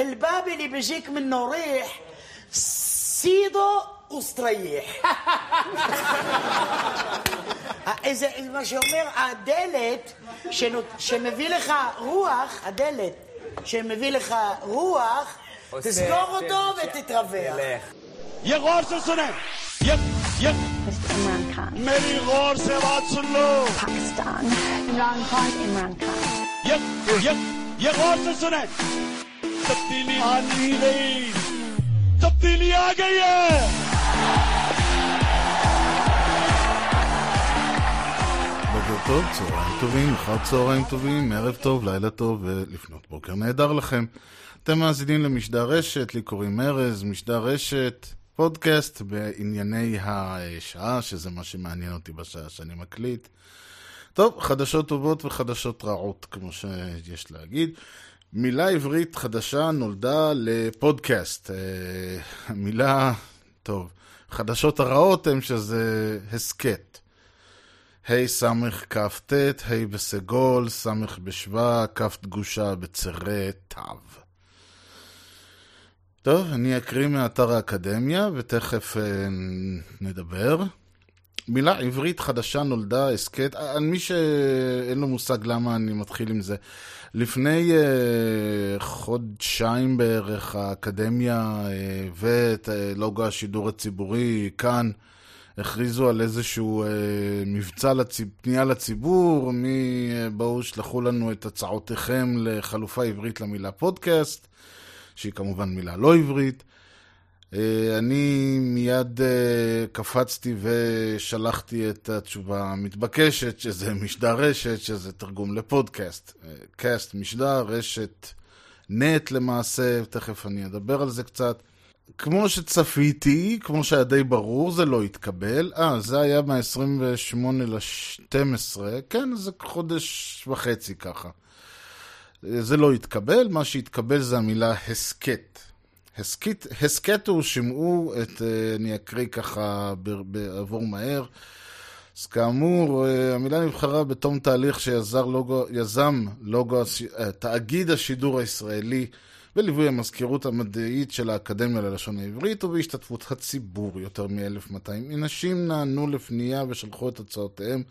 الباب اللي بيجيك منه ريح سيده واستريح איזה, מה שאומר, הדלת שנות- שמביא לך רוח, הדלת שמביא לך רוח, תסגור אותו ותתרווח. ये गौर से सुने ये ये Mr. Imran Khan. मेरी गौर से बात सुन लो Pakistan. Imran Khan, Imran Khan. ये ये ये गौर से सुने तब्दीली आ नहीं गई तब्दीली आ गई है בוקר טוב, צהריים טובים, אחר צהריים טובים, ערב טוב, לילה טוב ולפנות בוקר נהדר לכם. אתם מאזינים למשדר רשת, לי קוראים ארז, משדר רשת, פודקאסט בענייני השעה, שזה מה שמעניין אותי בשעה שאני מקליט. טוב, חדשות טובות וחדשות רעות, כמו שיש להגיד. מילה עברית חדשה נולדה לפודקאסט. אה, המילה, טוב, חדשות הרעות הן שזה הסכת. ה' סמך כ"ט, ה' בסגול, סמך בשבא, כ' דגושה בצרי תו. טוב, אני אקריא מאתר האקדמיה ותכף אה, נדבר. מילה עברית חדשה נולדה, הסכת, על מי שאין לו מושג למה אני מתחיל עם זה. לפני uh, חודשיים בערך האקדמיה uh, ואת uh, לוגו השידור הציבורי כאן הכריזו על איזשהו uh, מבצע לציב... פנייה לציבור, מי uh, בואו שלחו לנו את הצעותיכם לחלופה עברית למילה פודקאסט, שהיא כמובן מילה לא עברית. אה, אני מיד אה, קפצתי ושלחתי את התשובה המתבקשת, שזה משדר רשת, שזה תרגום לפודקאסט. אה, קאסט, משדר, רשת, נט למעשה, תכף אני אדבר על זה קצת. כמו שצפיתי, כמו שהיה די ברור, זה לא התקבל. אה, זה היה מה-28 ל-12, כן, זה חודש וחצי ככה. אה, זה לא התקבל, מה שהתקבל זה המילה הסכת. הסכת, הסכתו, שמעו את, אה, אני אקריא ככה בעבור מהר. אז כאמור, אה, המילה נבחרה בתום תהליך שיזם לוגו, יזם לוגו, אה, תאגיד השידור הישראלי בליווי המזכירות המדעית של האקדמיה ללשון העברית ובהשתתפות הציבור. יותר מ-1200 אנשים נענו לפנייה ושלחו את הצעותיהם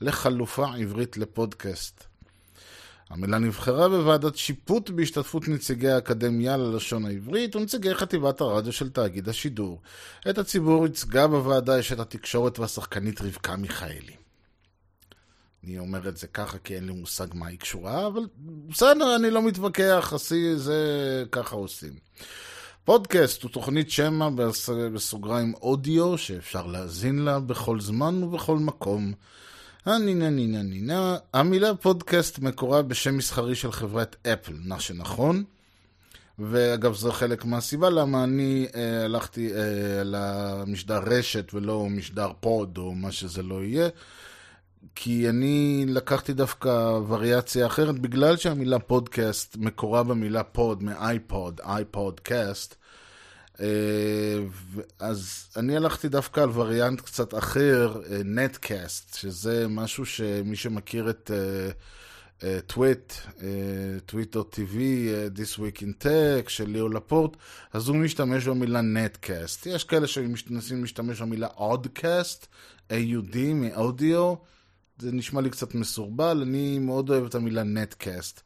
לחלופה עברית לפודקאסט. המילה נבחרה בוועדת שיפוט בהשתתפות נציגי האקדמיה ללשון העברית ונציגי חטיבת הרדיו של תאגיד השידור. את הציבור ייצגה בוועדה אשת התקשורת והשחקנית רבקה מיכאלי. אני אומר את זה ככה כי אין לי מושג מה היא קשורה, אבל בסדר, אני לא מתווכח, עשי זה, ככה עושים. פודקאסט הוא תוכנית שמע בס- בסוגריים אודיו שאפשר להאזין לה בכל זמן ובכל מקום. הנינה נינה נינה, המילה פודקאסט מקורה בשם מסחרי של חברת אפל, מה שנכון. ואגב, זו חלק מהסיבה למה אני אה, הלכתי אה, למשדר רשת ולא משדר pod או מה שזה לא יהיה. כי אני לקחתי דווקא וריאציה אחרת, בגלל שהמילה פודקאסט מקורה במילה pod, מ iPod, iPod cast. אה, אז אני הלכתי דווקא על וריאנט קצת אחר, נטקאסט, שזה משהו שמי שמכיר את טוויט, טוויט.tv, This Week in Tech, של Leo Laporte, אז הוא משתמש במילה netcast. יש כאלה שמנסים להשתמש במילה audcast, AUD מאודיו, זה נשמע לי קצת מסורבל, אני מאוד אוהב את המילה netcast.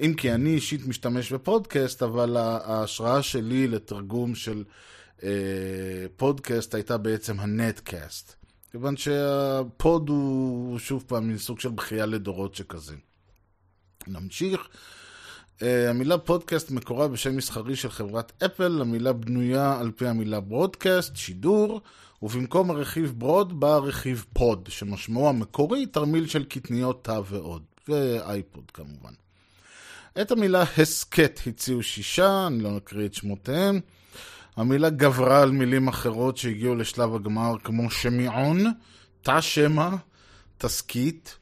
אם כי אני אישית משתמש בפודקאסט, אבל ההשראה שלי לתרגום של אה, פודקאסט הייתה בעצם ה netcast. כיוון שה pod הוא שוב פעם מין סוג של בכייה לדורות שכזה. נמשיך. אה, המילה פודקאסט מקורה בשם מסחרי של חברת אפל, המילה בנויה על פי המילה broadcast, שידור, ובמקום הרכיב broad בא הרכיב pod, שמשמעו המקורי תרמיל של קטניות תא ועוד, ו iPod כמובן. את המילה הסכת הציעו שישה, אני לא נקריא את שמותיהם. המילה גברה על מילים אחרות שהגיעו לשלב הגמר כמו שמיעון, תא שמע, תסכית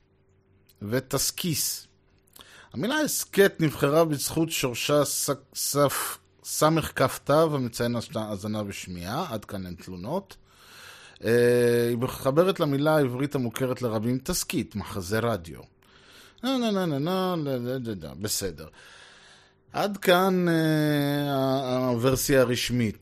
ותסכיס. המילה הסכת נבחרה בזכות שורשה סכ"ת המציין האזנה ושמיעה, עד כאן אין תלונות. אה, היא מחברת למילה העברית המוכרת לרבים תסכית, מחזה רדיו. נה נה נה נה נה, נה, נה, נה, בסדר. עד כאן אה, הוורסיה הרשמית.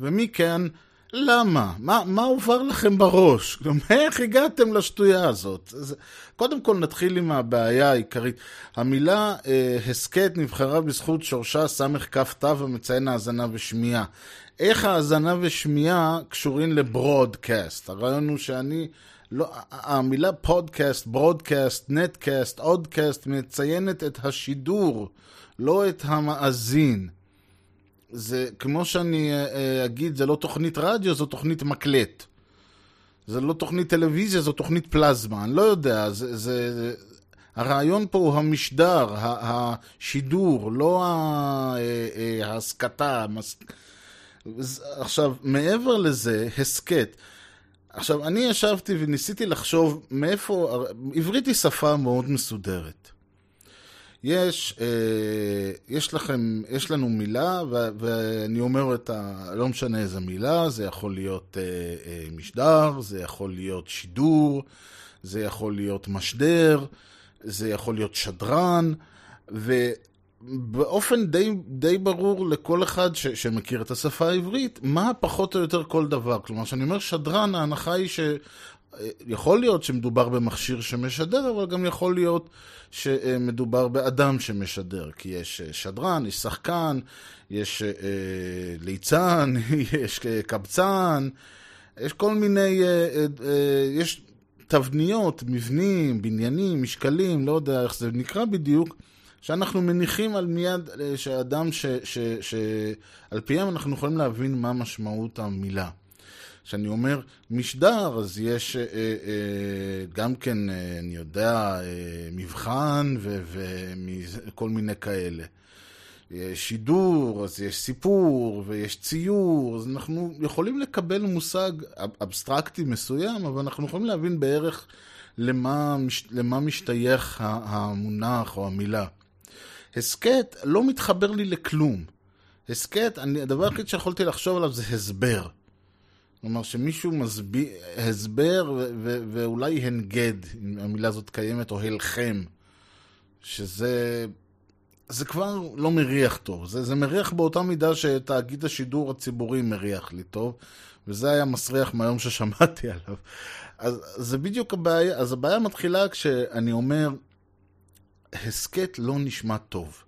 ומכאן, למה? מה, מה עובר לכם בראש? איך הגעתם לשטויה הזאת? אז, קודם כל נתחיל עם הבעיה העיקרית. המילה אה, הסכת נבחרה בזכות שורשה סכ"ת המציין האזנה ושמיעה. איך האזנה ושמיעה קשורים לברודקאסט? הרעיון הוא שאני... לא, המילה פודקאסט, ברודקאסט, נטקאסט, אודקאסט מציינת את השידור, לא את המאזין. זה כמו שאני אה, אה, אגיד, זה לא תוכנית רדיו, זו תוכנית מקלט. זה לא תוכנית טלוויזיה, זו תוכנית פלזמה. אני לא יודע, זה... זה, זה הרעיון פה הוא המשדר, השידור, לא אה, ההסקתה. עכשיו, מעבר לזה, הסכת. עכשיו, אני ישבתי וניסיתי לחשוב מאיפה... עברית היא שפה מאוד מסודרת. יש, אה, יש לכם, יש לנו מילה, ואני אומר את ה... לא משנה איזה מילה, זה יכול להיות אה, אה, משדר, זה יכול להיות שידור, זה יכול להיות משדר, זה יכול להיות שדרן, ובאופן די, די ברור לכל אחד ש, שמכיר את השפה העברית, מה פחות או יותר כל דבר. כלומר, כשאני אומר שדרן, ההנחה היא ש... יכול להיות שמדובר במכשיר שמשדר, אבל גם יכול להיות שמדובר באדם שמשדר, כי יש אה, שדרן, יש שחקן, יש אה, ליצן, יש קבצן, יש כל מיני, אה, יש תבניות, מבנים, בניינים, משקלים, לא יודע איך זה נקרא בדיוק, שאנחנו מניחים על מיד שאדם שעל פיהם אנחנו יכולים להבין מה משמעות המילה. כשאני אומר משדר, אז יש אה, אה, גם כן, אה, אני יודע, אה, מבחן וכל מיני כאלה. יש שידור, אז יש סיפור ויש ציור, אז אנחנו יכולים לקבל מושג אבסטרקטי מסוים, אבל אנחנו יכולים להבין בערך למה, למה משתייך המונח או המילה. הסכת לא מתחבר לי לכלום. הסכת, הדבר היחיד שיכולתי לחשוב עליו זה הסבר. כלומר שמישהו מסביר, הסבר ו- ו- ואולי הנגד, אם המילה הזאת קיימת, או הלחם, שזה זה כבר לא מריח טוב. זה, זה מריח באותה מידה שתאגיד השידור הציבורי מריח לי טוב, וזה היה מסריח מהיום ששמעתי עליו. אז זה בדיוק הבעיה, אז הבעיה מתחילה כשאני אומר, הסכת לא נשמע טוב.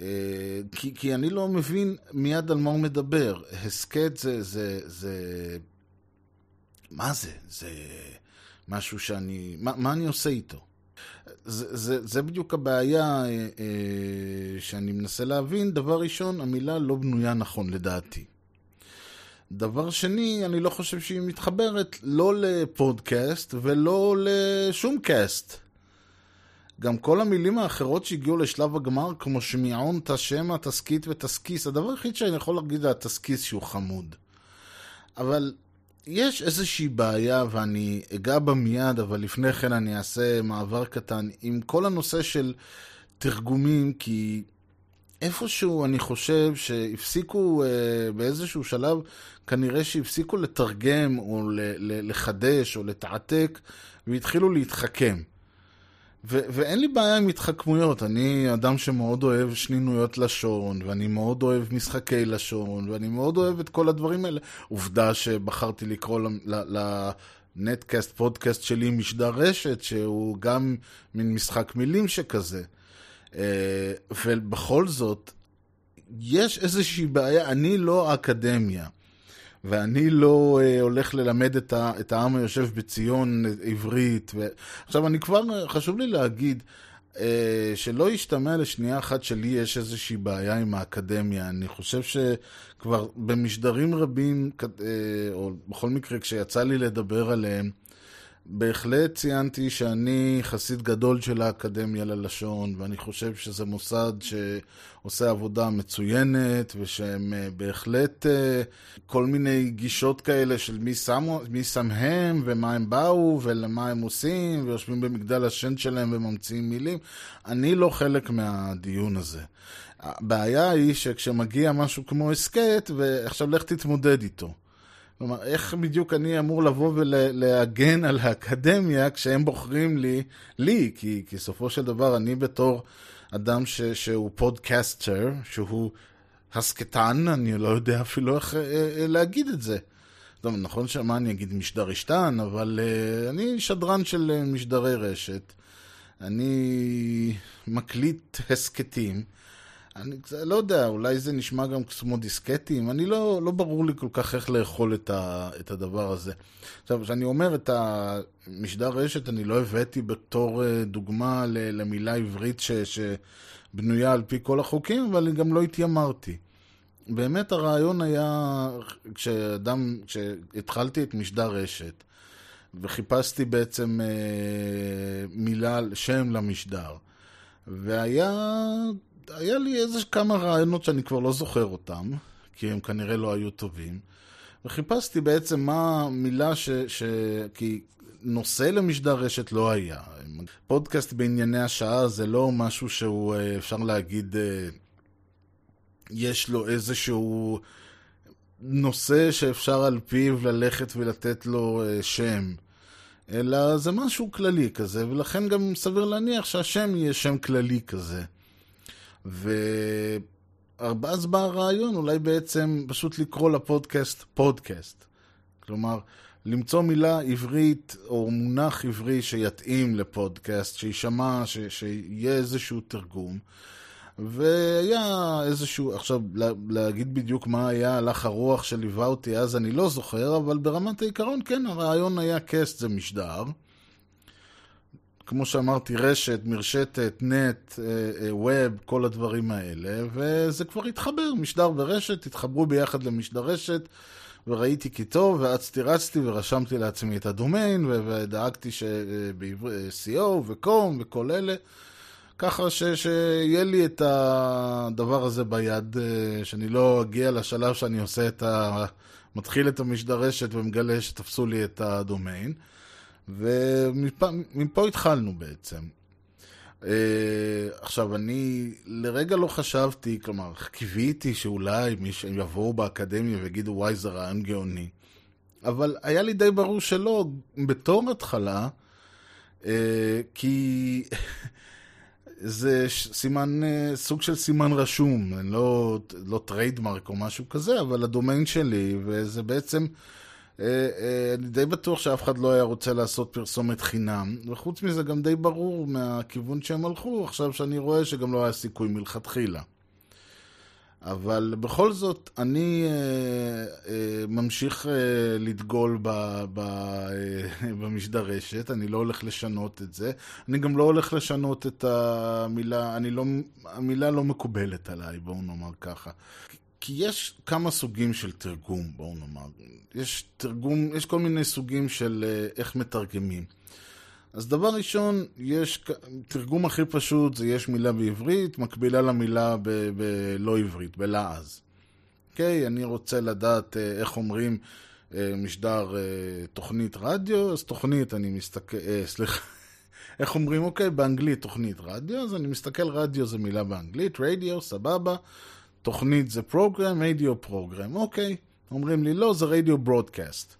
אה, כי, כי אני לא מבין מיד על מה הוא מדבר. הסכת זה, זה, זה... מה זה? זה משהו שאני... מה, מה אני עושה איתו? זה, זה, זה בדיוק הבעיה אה, אה, שאני מנסה להבין. דבר ראשון, המילה לא בנויה נכון לדעתי. דבר שני, אני לא חושב שהיא מתחברת לא לפודקאסט ולא לשום קאסט. גם כל המילים האחרות שהגיעו לשלב הגמר, כמו שמיעון, תשמע, תסכית ותסכיס, הדבר היחיד שאני יכול להגיד זה התסכיס שהוא חמוד. אבל יש איזושהי בעיה, ואני אגע בה מיד, אבל לפני כן אני אעשה מעבר קטן, עם כל הנושא של תרגומים, כי איפשהו אני חושב שהפסיקו אה, באיזשהו שלב, כנראה שהפסיקו לתרגם, או ל- ל- לחדש, או לתעתק, והתחילו להתחכם. ו- ואין לי בעיה עם התחכמויות, אני אדם שמאוד אוהב שנינויות לשון, ואני מאוד אוהב משחקי לשון, ואני מאוד אוהב את כל הדברים האלה. עובדה שבחרתי לקרוא לנטקאסט, פודקאסט שלי משדר רשת, שהוא גם מין משחק מילים שכזה. אה, ובכל זאת, יש איזושהי בעיה, אני לא אקדמיה. ואני לא uh, הולך ללמד את, ה, את העם היושב בציון עברית. ו... עכשיו, אני כבר, חשוב לי להגיד, uh, שלא ישתמע לשנייה אחת שלי יש איזושהי בעיה עם האקדמיה. אני חושב שכבר במשדרים רבים, uh, או בכל מקרה כשיצא לי לדבר עליהם, בהחלט ציינתי שאני חסיד גדול של האקדמיה ללשון, ואני חושב שזה מוסד שעושה עבודה מצוינת, ושהם אה, בהחלט אה, כל מיני גישות כאלה של מי שם, מי שם הם, ומה הם באו, ולמה הם עושים, ויושבים במגדל השן שלהם וממציאים מילים. אני לא חלק מהדיון הזה. הבעיה היא שכשמגיע משהו כמו הסכת, ועכשיו לך תתמודד איתו. כלומר, איך בדיוק אני אמור לבוא ולהגן על האקדמיה כשהם בוחרים לי, לי, כי, כי סופו של דבר אני בתור אדם ש, שהוא פודקסטר, שהוא הסקטן, אני לא יודע אפילו איך אה, אה, להגיד את זה. טוב, נכון שמה אני אגיד משדרישתן, אבל אה, אני שדרן של אה, משדרי רשת. אני מקליט הסכתים. אני לא יודע, אולי זה נשמע גם כמו דיסקטים, אני לא, לא ברור לי כל כך איך לאכול את, ה, את הדבר הזה. עכשיו, כשאני אומר את המשדר רשת, אני לא הבאתי בתור אה, דוגמה למילה עברית ש, שבנויה על פי כל החוקים, אבל גם לא התיימרתי. באמת הרעיון היה, כשאדם, כשהתחלתי את משדר רשת, וחיפשתי בעצם אה, מילה, שם למשדר. והיה היה לי איזה כמה רעיונות שאני כבר לא זוכר אותם, כי הם כנראה לא היו טובים. וחיפשתי בעצם מה המילה ש... ש... כי נושא למשדר רשת לא היה. פודקאסט בענייני השעה זה לא משהו שהוא, אה, אפשר להגיד, אה, יש לו איזשהו נושא שאפשר על פיו ללכת ולתת לו אה, שם. אלא זה משהו כללי כזה, ולכן גם סביר להניח שהשם יהיה שם כללי כזה. ואז בא הרעיון אולי בעצם פשוט לקרוא לפודקאסט פודקאסט. כלומר, למצוא מילה עברית או מונח עברי שיתאים לפודקאסט, שיישמע, ש... שיהיה איזשהו תרגום. והיה איזשהו, עכשיו להגיד בדיוק מה היה הלך הרוח שליווה אותי אז אני לא זוכר, אבל ברמת העיקרון כן, הרעיון היה קאסט זה משדר. כמו שאמרתי, רשת, מרשתת, נט, ווב, אה, כל הדברים האלה, וזה כבר התחבר, משדר ורשת, התחברו ביחד למשדר רשת, וראיתי כי טוב, ואצתי רצתי ורשמתי לעצמי את הדומיין, ודאגתי ש-CO אה, וקום וכל אלה, ככה ש- שיהיה לי את הדבר הזה ביד, אה, שאני לא אגיע לשלב שאני עושה את ה... מתחיל את המשדר רשת ומגלה שתפסו לי את הדומיין. ומפה התחלנו בעצם. Uh, עכשיו, אני לרגע לא חשבתי, כלומר, קיוויתי שאולי מי שהם יבואו באקדמיה ויגידו, וואי, זה רעיון גאוני. אבל היה לי די ברור שלא, בתור התחלה, אה, כי זה סימן, אה, סוג של סימן רשום, לא, לא trademark או משהו כזה, אבל הדומיין שלי, וזה בעצם... אה, אה, אני די בטוח שאף אחד לא היה רוצה לעשות פרסומת חינם, וחוץ מזה גם די ברור מהכיוון שהם הלכו, עכשיו שאני רואה שגם לא היה סיכוי מלכתחילה. אבל בכל זאת, אני אה, אה, ממשיך אה, לדגול אה, במשדרשת, אני לא הולך לשנות את זה. אני גם לא הולך לשנות את המילה, אני לא, המילה לא מקובלת עליי, בואו נאמר ככה. כי יש כמה סוגים של תרגום, בואו נאמר. יש תרגום, יש כל מיני סוגים של uh, איך מתרגמים. אז דבר ראשון, יש, תרגום הכי פשוט זה יש מילה בעברית, מקבילה למילה בלא עברית, בלעז. אוקיי, okay, אני רוצה לדעת uh, איך אומרים uh, משדר תוכנית רדיו, אז תוכנית, אני מסתכל, uh, סליחה, איך אומרים, אוקיי, okay, באנגלית תוכנית רדיו, אז אני מסתכל, רדיו זה מילה באנגלית, רדיו, סבבה. תוכנית זה פרוגרם, רדיו פרוגרם, אוקיי. אומרים לי, לא, זה רדיו ברודקאסט.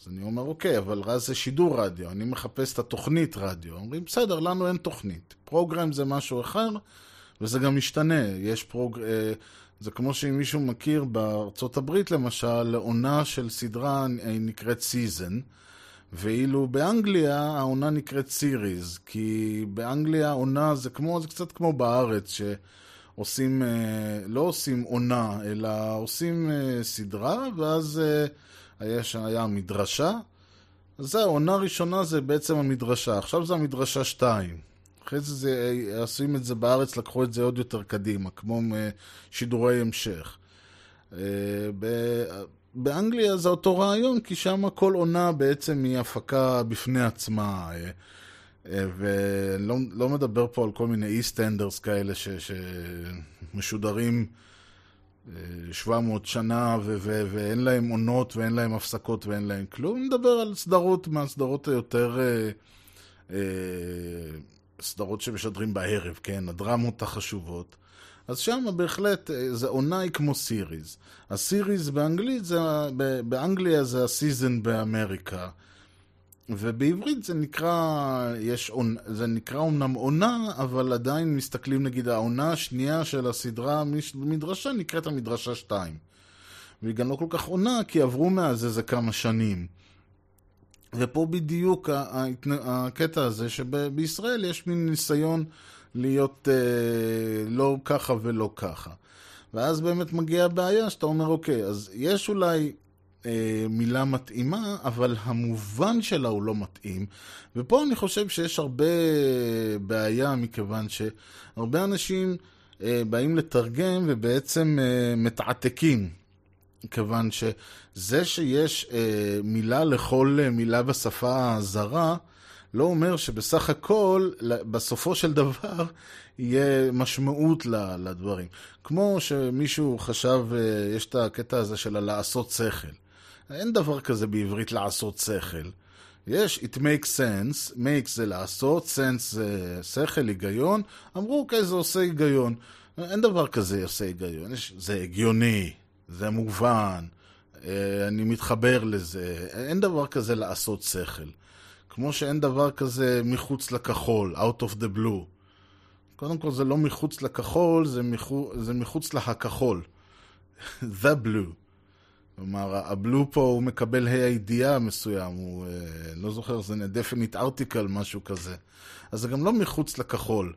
אז אני אומר, אוקיי, אבל רז זה שידור רדיו, אני מחפש את התוכנית רדיו. אומרים, בסדר, לנו אין תוכנית. פרוגרם זה משהו אחר, וזה גם משתנה. יש פרוג... אה, זה כמו שאם מישהו מכיר, בארצות הברית למשל, עונה של סדרה נקראת season, ואילו באנגליה העונה נקראת series, כי באנגליה עונה זה כמו, זה קצת כמו בארץ, ש... עושים, אה, לא עושים עונה, אלא עושים אה, סדרה, ואז היה, אה, היה מדרשה. אז זהו, עונה ראשונה זה בעצם המדרשה, עכשיו זה המדרשה 2. אחרי זה, זה עושים את זה בארץ, לקחו את זה עוד יותר קדימה, כמו שידורי המשך. באנגליה זה אותו רעיון, כי שם כל עונה בעצם היא הפקה בפני עצמה. אה, ולא לא מדבר פה על כל מיני אי-סטנדרס כאלה ש, שמשודרים 700 אה, שנה ו, ו, ואין להם עונות ואין להם הפסקות ואין להם כלום. אני מדבר על סדרות מהסדרות היותר... אה, סדרות שמשדרים בערב, כן? הדרמות החשובות. אז שם בהחלט, זה עונה היא כמו סיריז. הסיריז באנגלית זה, באנגליה זה הסיזן באמריקה. ובעברית זה נקרא, יש, זה נקרא אומנם עונה, אבל עדיין מסתכלים נגיד העונה השנייה של הסדרה מדרשה נקראת המדרשה 2. והיא גם לא כל כך עונה, כי עברו מאז איזה כמה שנים. ופה בדיוק הקטע הזה, שבישראל יש מין ניסיון להיות אה, לא ככה ולא ככה. ואז באמת מגיעה הבעיה שאתה אומר, אוקיי, אז יש אולי אה, מילה מתאימה, אבל המובן שלה הוא לא מתאים. ופה אני חושב שיש הרבה בעיה, מכיוון שהרבה אנשים אה, באים לתרגם ובעצם אה, מתעתקים. כיוון שזה שיש אה, מילה לכל אה, מילה בשפה הזרה, לא אומר שבסך הכל, בסופו של דבר, יהיה משמעות לדברים. כמו שמישהו חשב, אה, יש את הקטע הזה של הלעשות שכל. אין דבר כזה בעברית לעשות שכל. יש it makes sense, make זה לעשות, sense זה שכל, היגיון. אמרו, אוקיי, זה עושה היגיון. אין דבר כזה עושה היגיון. יש, זה הגיוני, זה מובן, אה, אני מתחבר לזה. אין דבר כזה לעשות שכל. כמו שאין דבר כזה מחוץ לכחול, out of the blue. קודם כל זה לא מחוץ לכחול, זה, מחו, זה מחוץ להכחול. the blue. כלומר, הבלו פה הוא מקבל ה' הידיעה מסוים, הוא אה, לא זוכר, זה definite article, משהו כזה. אז זה גם לא מחוץ לכחול,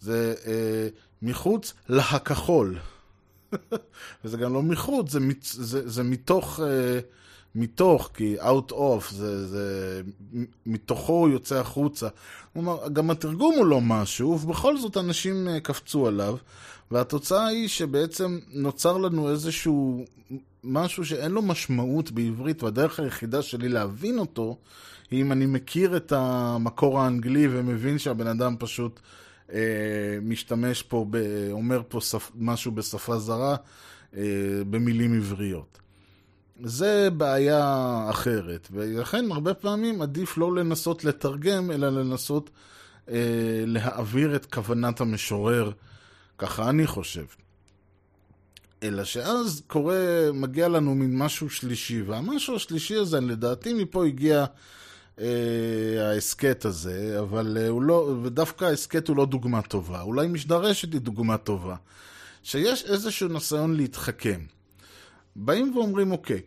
זה אה, מחוץ להכחול. וזה גם לא מחוץ, זה, מצ- זה, זה מתוך, אה, מתוך, כי out of, זה, זה מתוכו יוצא החוצה. כלומר, גם התרגום הוא לא משהו, ובכל זאת אנשים אה, קפצו עליו, והתוצאה היא שבעצם נוצר לנו איזשהו משהו שאין לו משמעות בעברית, והדרך היחידה שלי להבין אותו, היא אם אני מכיר את המקור האנגלי ומבין שהבן אדם פשוט אה, משתמש פה, ב, אומר פה שפ, משהו בשפה זרה, אה, במילים עבריות. זה בעיה אחרת, ולכן הרבה פעמים עדיף לא לנסות לתרגם, אלא לנסות אה, להעביר את כוונת המשורר, ככה אני חושב. אלא שאז קורה, מגיע לנו מין משהו שלישי, והמשהו השלישי הזה, לדעתי מפה הגיע אה, ההסכת הזה, אבל אה, הוא לא, ודווקא ההסכת הוא לא דוגמה טובה. אולי משדרשת היא דוגמה טובה. שיש איזשהו ניסיון להתחכם. באים ואומרים, אוקיי,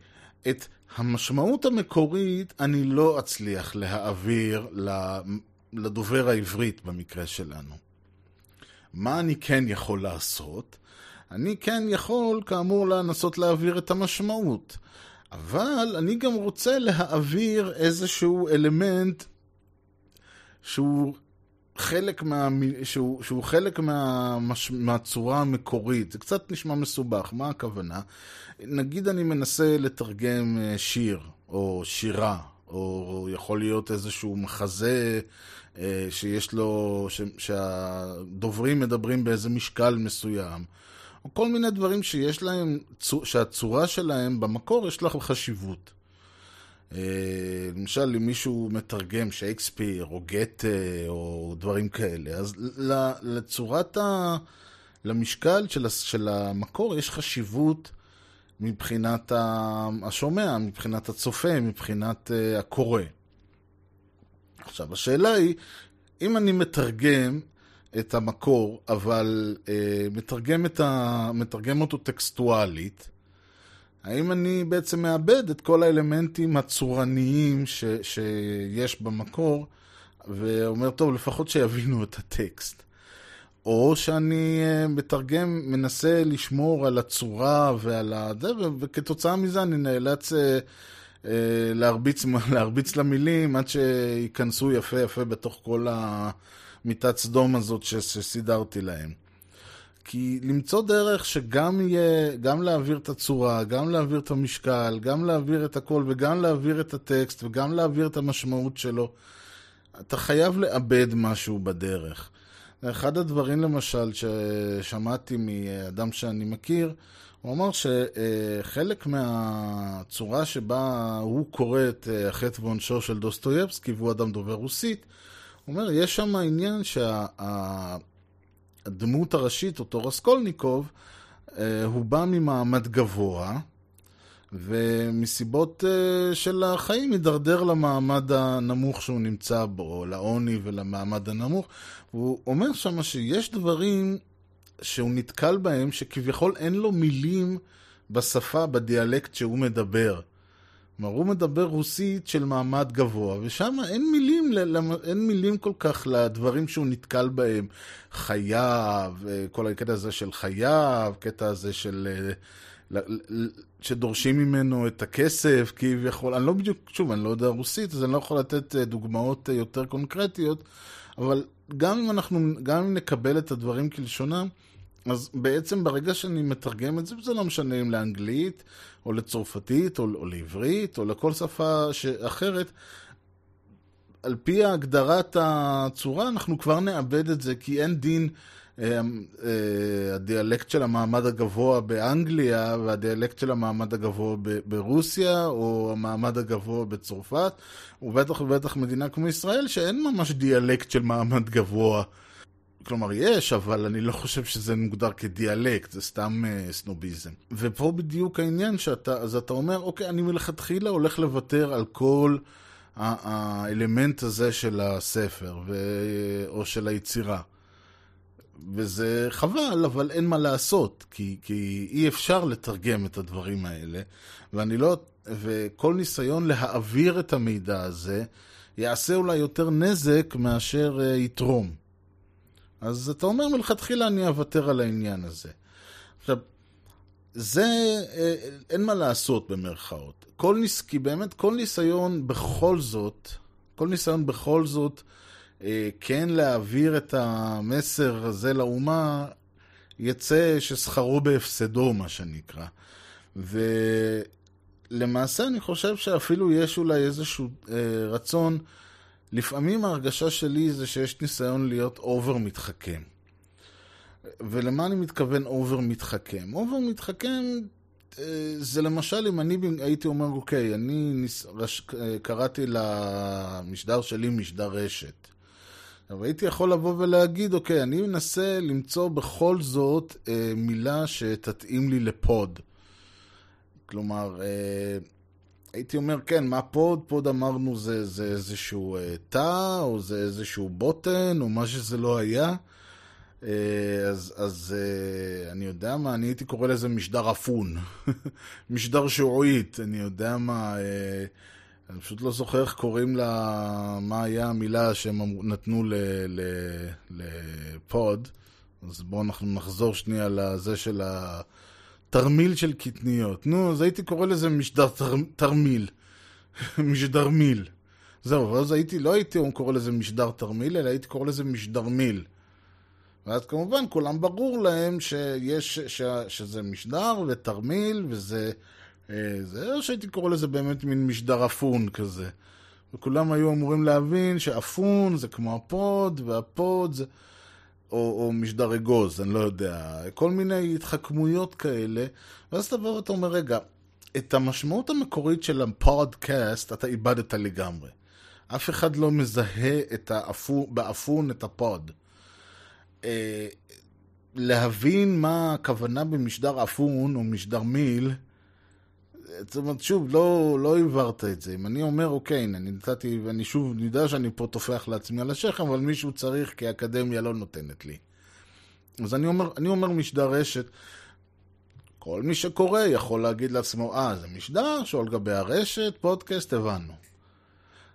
את המשמעות המקורית אני לא אצליח להעביר לדובר העברית במקרה שלנו. מה אני כן יכול לעשות? אני כן יכול, כאמור, לנסות להעביר את המשמעות. אבל אני גם רוצה להעביר איזשהו אלמנט שהוא חלק, מה, שהוא, שהוא חלק מה, מהצורה המקורית. זה קצת נשמע מסובך, מה הכוונה? נגיד אני מנסה לתרגם שיר, או שירה, או יכול להיות איזשהו מחזה שיש לו, ש, שהדוברים מדברים באיזה משקל מסוים. או כל מיני דברים שיש להם, שהצורה שלהם במקור יש לה חשיבות. למשל, אם מישהו מתרגם שייקספיר, או גתה, או דברים כאלה, אז לצורת ה... למשקל של, של המקור יש חשיבות מבחינת השומע, מבחינת הצופה, מבחינת הקורא. עכשיו, השאלה היא, אם אני מתרגם את המקור, אבל אה, מתרגם, את ה... מתרגם אותו טקסטואלית, האם אני בעצם מאבד את כל האלמנטים הצורניים ש... שיש במקור, ואומר, טוב, לפחות שיבינו את הטקסט. או שאני אה, מתרגם, מנסה לשמור על הצורה ועל ה... וכתוצאה מזה אני נאלץ... אה, להרביץ, להרביץ למילים עד שייכנסו יפה יפה בתוך כל המיטת סדום הזאת שסידרתי להם. כי למצוא דרך שגם יהיה, גם להעביר את הצורה, גם להעביר את המשקל, גם להעביר את הכל וגם להעביר את הטקסט וגם להעביר את המשמעות שלו, אתה חייב לאבד משהו בדרך. אחד הדברים למשל ששמעתי מאדם שאני מכיר, הוא אמר שחלק מהצורה שבה הוא קורא את החטא ועונשו של דוסטויבסקי, והוא אדם דובר רוסית, הוא אומר, יש שם העניין שהדמות הראשית, אותו רסקולניקוב, הוא בא ממעמד גבוה, ומסיבות uh, של החיים הידרדר למעמד הנמוך שהוא נמצא בו, לעוני ולמעמד הנמוך. הוא אומר שם שיש דברים שהוא נתקל בהם שכביכול אין לו מילים בשפה, בדיאלקט שהוא מדבר. כלומר, הוא מדבר רוסית של מעמד גבוה, ושם אין אין מילים כל כך לדברים שהוא נתקל בהם. חייב, אה, כל הקטע הזה של חייב, קטע הזה של... אה, שדורשים ממנו את הכסף, כביכול, אני לא בדיוק, שוב, אני לא יודע רוסית, אז אני לא יכול לתת אה, דוגמאות יותר קונקרטיות, אבל גם אם אנחנו, גם אם נקבל את הדברים כלשונם, אז בעצם ברגע שאני מתרגם את זה, זה לא משנה אם לאנגלית, או לצרפתית, או, או לעברית, או לכל שפה אחרת, על פי הגדרת הצורה, אנחנו כבר נאבד את זה, כי אין דין אה, אה, הדיאלקט של המעמד הגבוה באנגליה והדיאלקט של המעמד הגבוה ברוסיה, או המעמד הגבוה בצרפת, ובטח ובטח מדינה כמו ישראל, שאין ממש דיאלקט של מעמד גבוה. כלומר, יש, אבל אני לא חושב שזה מוגדר כדיאלקט, זה סתם uh, סנוביזם. ופה בדיוק העניין שאתה, אז אתה אומר, אוקיי, אני מלכתחילה הולך לוותר על כל האלמנט הזה של הספר, ו... או של היצירה. וזה חבל, אבל אין מה לעשות, כי, כי אי אפשר לתרגם את הדברים האלה, ואני לא, וכל ניסיון להעביר את המידע הזה, יעשה אולי יותר נזק מאשר uh, יתרום. אז אתה אומר מלכתחילה אני אוותר על העניין הזה. עכשיו, זה, אה, אין מה לעשות במרכאות. כל ניס, כי באמת כל ניסיון בכל זאת, כל ניסיון בכל זאת, אה, כן להעביר את המסר הזה לאומה, יצא ששכרו בהפסדו, מה שנקרא. ולמעשה אני חושב שאפילו יש אולי איזשהו אה, רצון לפעמים ההרגשה שלי זה שיש ניסיון להיות אובר מתחכם. ולמה אני מתכוון over מתחכם? over מתחכם אה, זה למשל אם אני הייתי אומר, אוקיי, אני ניס... רש... אה, קראתי למשדר שלי משדר רשת. אבל הייתי יכול לבוא ולהגיד, אוקיי, אני מנסה למצוא בכל זאת אה, מילה שתתאים לי ל pod. כלומר, הייתי אומר, כן, מה pod? pod אמרנו זה, זה איזשהו אה, תא, או זה איזשהו בוטן, או מה שזה לא היה. אה, אז, אז אה, אני יודע מה, אני הייתי קורא לזה משדר אפון. משדר שעועית, אני יודע מה, אני פשוט לא זוכר איך קוראים לה, מה היה המילה שהם נתנו לפוד. אז בואו אנחנו נחזור שנייה לזה של ה... תרמיל של קטניות. נו, אז הייתי קורא לזה משדר תר, תרמיל. משדר מיל. זהו, ואז הייתי, לא הייתי קורא לזה משדר תרמיל, אלא הייתי קורא לזה משדר מיל. ואז כמובן כולם ברור להם שיש, ש, שזה משדר ותרמיל וזה... אה, זה, או שהייתי קורא לזה באמת מין משדר אפון כזה. וכולם היו אמורים להבין שאפון זה כמו ה pod, וה pod זה... או, או משדר אגוז, אני לא יודע, כל מיני התחכמויות כאלה, ואז אתה בא ואתה אומר, רגע, את המשמעות המקורית של הפודקאסט אתה איבדת לגמרי. אף אחד לא מזהה את האפו, באפון את ה pod. אה, להבין מה הכוונה במשדר אפון או משדר מיל, זאת אומרת, שוב, לא, לא הבהרת את זה. אם אני אומר, אוקיי, אני נתתי, ואני שוב, אני יודע שאני פה טופח לעצמי על השכם, אבל מישהו צריך, כי האקדמיה לא נותנת לי. אז אני אומר, אני אומר משדר רשת, כל מי שקורא יכול להגיד לעצמו, אה, זה משדר שעל גבי הרשת, פודקאסט, הבנו.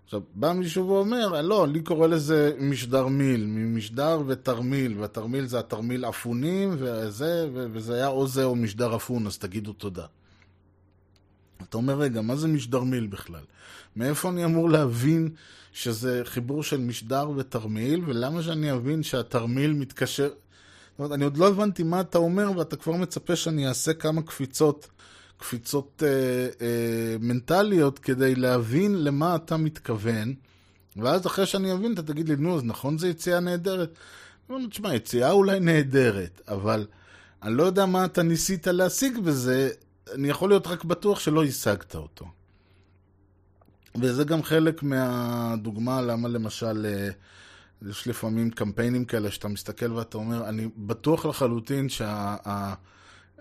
עכשיו, בא מישהו ואומר, לא, אני קורא לזה משדר מיל, משדר ותרמיל, והתרמיל זה התרמיל אפונים, וזה, וזה היה או זה או משדר אפון, אז תגידו תודה. אתה אומר, רגע, מה זה משדר מיל בכלל? מאיפה אני אמור להבין שזה חיבור של משדר ותרמיל, ולמה שאני אבין שהתרמיל מתקשר... זאת אומרת, אני עוד לא הבנתי מה אתה אומר, ואתה כבר מצפה שאני אעשה כמה קפיצות, קפיצות אה, אה, מנטליות כדי להבין למה אתה מתכוון, ואז אחרי שאני אבין, אתה תגיד לי, נו, אז נכון זה יציאה נהדרת? אני אומר, תשמע, יציאה אולי נהדרת, אבל אני לא יודע מה אתה ניסית להשיג בזה, אני יכול להיות רק בטוח שלא השגת אותו. וזה גם חלק מהדוגמה למה למשל אה, יש לפעמים קמפיינים כאלה שאתה מסתכל ואתה אומר, אני בטוח לחלוטין שהמטרה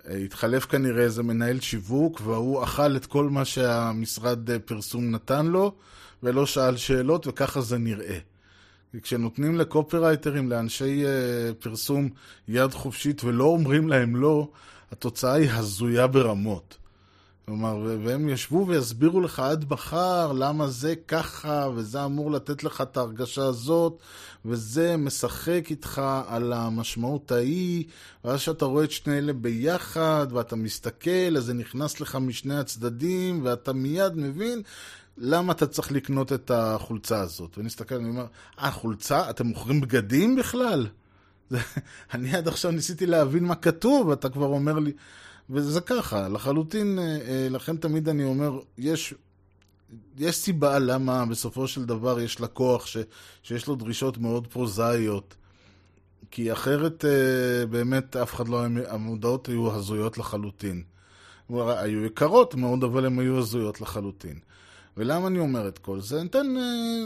אה, התחלף כנראה איזה מנהל שיווק, והוא אכל את כל מה שהמשרד אה, פרסום נתן לו, ולא שאל שאלות, וככה זה נראה. כשנותנים לקופרייטרים, לאנשי פרסום יד חופשית ולא אומרים להם לא, התוצאה היא הזויה ברמות. כלומר, והם ישבו ויסבירו לך עד מחר למה זה ככה, וזה אמור לתת לך את ההרגשה הזאת, וזה משחק איתך על המשמעות ההיא, ואז שאתה רואה את שני אלה ביחד, ואתה מסתכל, אז זה נכנס לך משני הצדדים, ואתה מיד מבין למה אתה צריך לקנות את החולצה הזאת. ואני מסתכל, אני אומר, אה, חולצה? אתם מוכרים בגדים בכלל? אני עד עכשיו ניסיתי להבין מה כתוב, ואתה כבר אומר לי... וזה ככה, לחלוטין, אה, אה, לכן תמיד אני אומר, יש, יש סיבה למה בסופו של דבר יש לקוח ש, שיש לו דרישות מאוד פרוזאיות. כי אחרת אה, באמת אף אחד לא, המודעות היו הזויות לחלוטין. היו יקרות מאוד, אבל הן היו הזויות לחלוטין. ולמה אני אומר את כל זה? ניתן,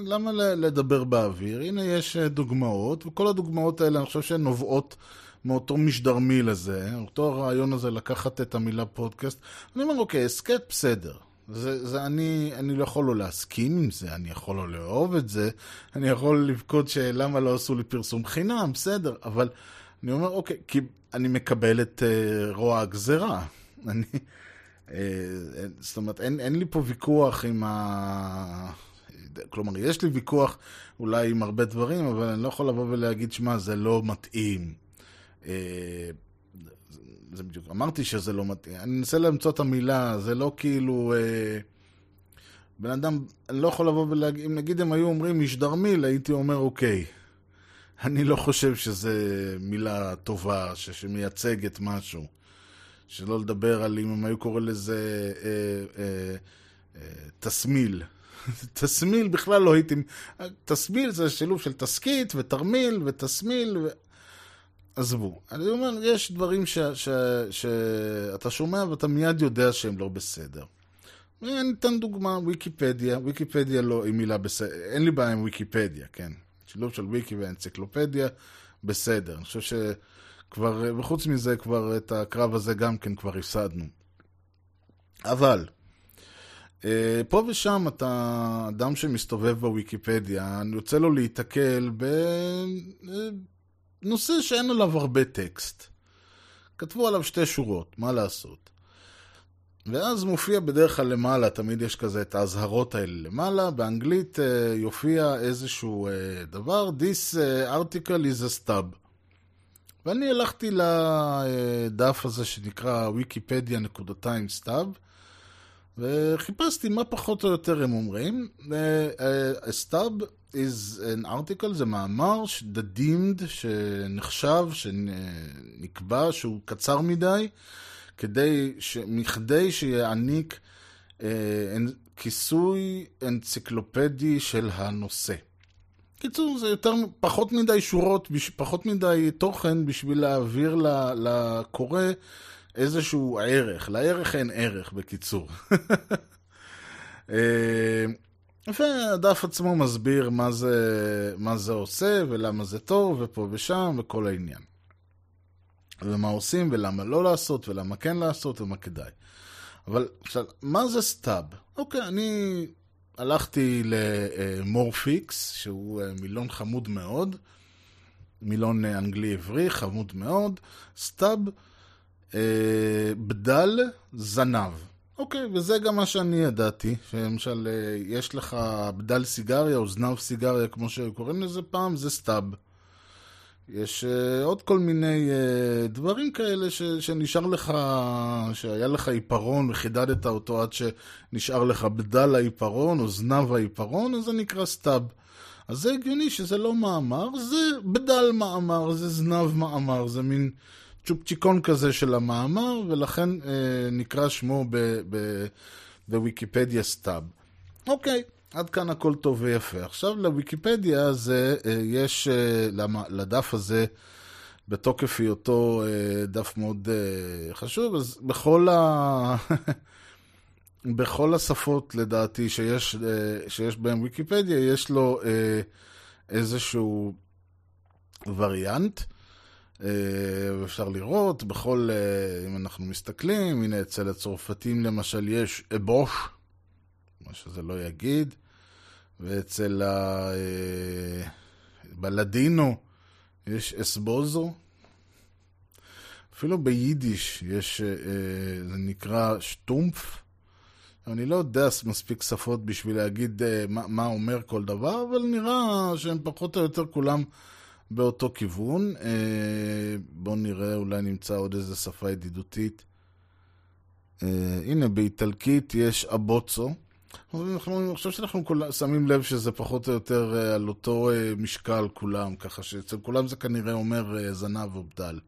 למה לדבר באוויר? הנה יש דוגמאות, וכל הדוגמאות האלה אני חושב שהן נובעות מאותו משדרמיל הזה, אותו הרעיון הזה לקחת את המילה פודקאסט. אני אומר, אוקיי, הסכת בסדר. זה, זה אני, אני לא יכול לא להסכים עם זה, אני יכול לא לאהוב את זה, אני יכול לבכות שלמה לא עשו לי פרסום חינם, בסדר, אבל אני אומר, אוקיי, כי אני מקבל את uh, רוע הגזרה. אני, זאת אומרת, אין, אין לי פה ויכוח עם ה... כלומר, יש לי ויכוח אולי עם הרבה דברים, אבל אני לא יכול לבוא ולהגיד, שמע, זה לא מתאים. אה, זה בדיוק, אמרתי שזה לא מתאים. אני מנסה למצוא את המילה, זה לא כאילו... אה, בן אדם, אני לא יכול לבוא ולהגיד, אם נגיד הם היו אומרים משדרמיל, הייתי אומר אוקיי. אני לא חושב שזה מילה טובה, ש, שמייצגת משהו. שלא לדבר על אם הם היו קוראים לזה אה, אה, אה, תסמיל. תסמיל בכלל לא הייתי... תסמיל זה שילוב של תסכית ותרמיל ותסמיל. ו... עזבו. אני אומר, יש דברים שאתה שומע ואתה מיד יודע שהם לא בסדר. אני אתן דוגמה, ויקיפדיה, ויקיפדיה לא היא מילה בסדר, אין לי בעיה עם ויקיפדיה, כן. שילוב של ויקי ואנציקלופדיה, בסדר. אני חושב שכבר, וחוץ מזה, כבר את הקרב הזה גם כן כבר הפסדנו. אבל, אה, פה ושם אתה אדם שמסתובב בוויקיפדיה, אני רוצה לו להיתקל ב... אה, שאין עליו הרבה טקסט. כתבו עליו שתי שורות, מה לעשות? ואז מופיע בדרך כלל למעלה, תמיד יש כזה את האזהרות האלה למעלה, באנגלית יופיע איזשהו דבר, This article is a stub. ואני הלכתי לדף הזה שנקרא wikipedia.time stub, וחיפשתי מה פחות או יותר הם אומרים. A stub is an article, זה מאמר the deemed, שנחשב, שנקבע שהוא קצר מדי, כדי, ש... מכדי שיעניק אה, כיסוי אנציקלופדי של הנושא. קיצור, זה יותר, פחות מדי שורות, פחות מדי תוכן בשביל להעביר לקורא איזשהו ערך. לערך אין ערך, בקיצור. אה, והדף עצמו מסביר מה זה, מה זה עושה ולמה זה טוב ופה ושם וכל העניין. ומה עושים ולמה לא לעשות ולמה כן לעשות ומה כדאי. אבל עכשיו, מה זה stub? אוקיי, אני הלכתי למורפיקס, שהוא אה, מילון חמוד מאוד, מילון אה, אנגלי עברי, חמוד מאוד, stub, אה, בדל זנב. אוקיי, וזה גם מה שאני ידעתי, שלמשל יש לך בדל סיגריה או זנב סיגריה, כמו שקוראים לזה פעם, זה stub. יש אה, עוד כל מיני אה, דברים כאלה ש, שנשאר לך, שהיה לך עיפרון וחידדת אותו עד שנשאר לך בדל העיפרון או זנב העיפרון, אז זה נקרא stub. אז זה הגיוני שזה לא מאמר, זה בדל מאמר, זה זנב מאמר, זה מין צ'ופצ'יקון כזה של המאמר, ולכן אה, נקרא שמו בוויקיפדיה stub. אוקיי, עד כאן הכל טוב ויפה. עכשיו לוויקיפדיה הזה, אה, יש, אה, לדף הזה, בתוקף היותו אה, דף מאוד חשוב, אז בכל ה... בכל השפות, לדעתי, שיש, שיש בהן ויקיפדיה, יש לו איזשהו וריאנט. אפשר לראות בכל, אם אנחנו מסתכלים, הנה אצל הצרפתים למשל יש אבוש, מה שזה לא יגיד, ואצל הבלדינו יש אסבוזו, אפילו ביידיש יש, זה נקרא שטומפ. אני לא יודע מספיק שפות בשביל להגיד מה, מה אומר כל דבר, אבל נראה שהם פחות או יותר כולם באותו כיוון. אה, בואו נראה, אולי נמצא עוד איזה שפה ידידותית. אה, הנה, באיטלקית יש אבוצו. אנחנו, אני חושב שאנחנו כול, שמים לב שזה פחות או יותר אה, על אותו משקל כולם, ככה שאצל כולם זה כנראה אומר זנב או בדל.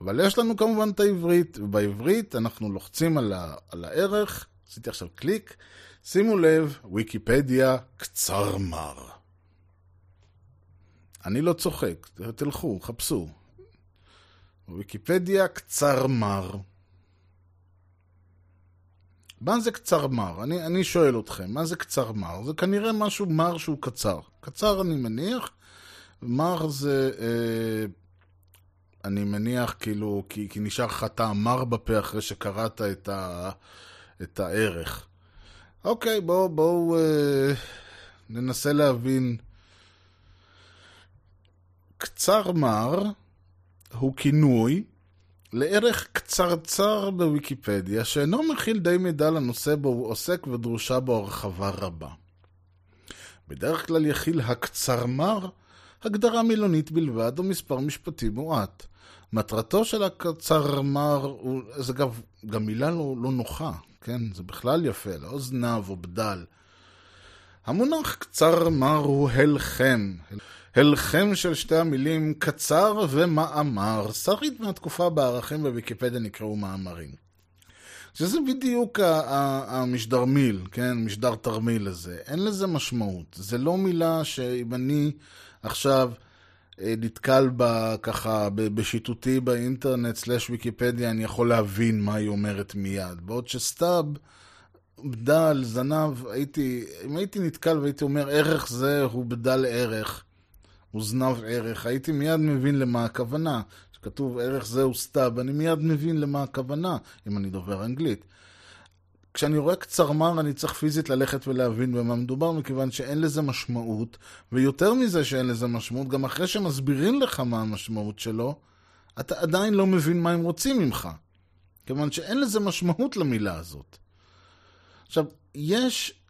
אבל יש לנו כמובן את העברית, ובעברית אנחנו לוחצים על, ה, על הערך, עשיתי עכשיו קליק, שימו לב, ויקיפדיה קצר מר. אני לא צוחק, תלכו, חפשו. ויקיפדיה קצר מר. מה זה קצר מר? אני, אני שואל אתכם, מה זה קצר מר? זה כנראה משהו מר שהוא קצר. קצר אני מניח, מר זה, אה, אני מניח כאילו, כי, כי נשאר לך טעם מר בפה אחרי שקראת את, ה, את הערך. אוקיי, בואו בוא, אה, ננסה להבין קצר מר הוא כינוי לערך קצרצר בוויקיפדיה, שאינו מכיל די מידע לנושא בו הוא עוסק ודרושה בו הרחבה רבה. בדרך כלל יכיל הקצרמר הגדרה מילונית בלבד או מספר משפטי מועט. מטרתו של הקצרמר, זה גם, גם מילה לא, לא נוחה, כן? זה בכלל יפה, לא זנב או בדל. המונח קצרמר הוא הלחם. הלחם של שתי המילים קצר ומאמר, שריד מהתקופה בערכים בוויקיפדיה נקראו מאמרים. שזה בדיוק המשדרמיל, כן? משדר תרמיל הזה. אין לזה משמעות. זה לא מילה שאם אני עכשיו אה, נתקל בה ככה בשיטוטי באינטרנט סלש ויקיפדיה, אני יכול להבין מה היא אומרת מיד. בעוד שסטאב, בדל, זנב, הייתי, אם הייתי נתקל והייתי אומר ערך זה הוא בדל ערך, הוא זנב ערך, הייתי מיד מבין למה הכוונה. כשכתוב ערך זה הוא סתיו, אני מיד מבין למה הכוונה, אם אני דובר אנגלית. כשאני רואה קצרמר אני צריך פיזית ללכת ולהבין במה מדובר, מכיוון שאין לזה משמעות, ויותר מזה שאין לזה משמעות, גם אחרי שמסבירים לך מה המשמעות שלו, אתה עדיין לא מבין מה הם רוצים ממך. כיוון שאין לזה משמעות למילה הזאת. עכשיו, יש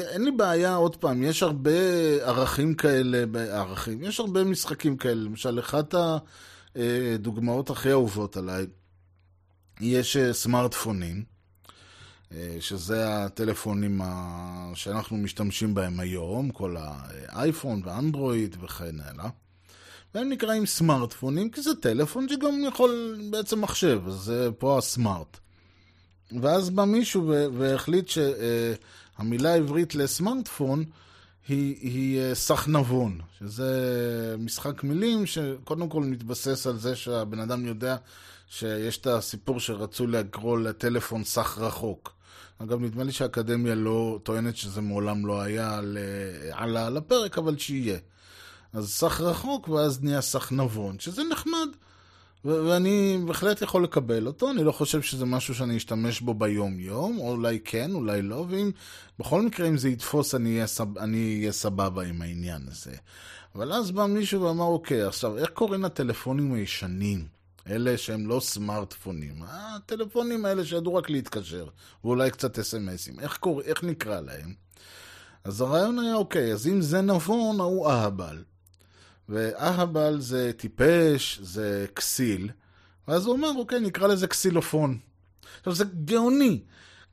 אין לי בעיה, עוד פעם, יש הרבה ערכים כאלה, ערכים, יש הרבה משחקים כאלה. למשל, אחת הדוגמאות הכי אהובות עליי, יש אה, סמארטפונים, אה, שזה הטלפונים שאנחנו משתמשים בהם היום, כל האייפון ואנדרואיד וכן הלאה. והם נקראים סמארטפונים, כי זה טלפון שגם יכול בעצם מחשב, אז זה פה הסמארט. ואז בא מישהו והחליט ש... אה, המילה העברית לסמארטפון היא, אה, סך נבון, שזה משחק מילים שקודם כל מתבסס על זה שהבן אדם יודע שיש את הסיפור שרצו לקרוא לטלפון סך רחוק. אגב, נדמה לי שהאקדמיה לא טוענת שזה מעולם לא היה על, על הפרק, אבל שיהיה. אז סך רחוק, ואז נהיה סך נבון, שזה נחמד. ואני בהחלט יכול לקבל אותו, אני לא חושב שזה משהו שאני אשתמש בו ביום-יום, או אולי כן, אולי לא, ואם בכל מקרה אם זה יתפוס אני אהיה, סב, אני אהיה סבבה עם העניין הזה. אבל אז בא מישהו ואמר, אוקיי, עכשיו, איך קוראים לטלפונים הישנים? אלה שהם לא סמארטפונים, הטלפונים האלה שידעו רק להתקשר, ואולי קצת אס.אם.אסים, איך, קורא, איך נקרא להם? אז הרעיון היה, אוקיי, אז אם זה נבון, ההוא אהבל. ואהבל זה טיפש, זה כסיל. ואז הוא אומר, אוקיי, נקרא לזה כסילופון. עכשיו, זה גאוני.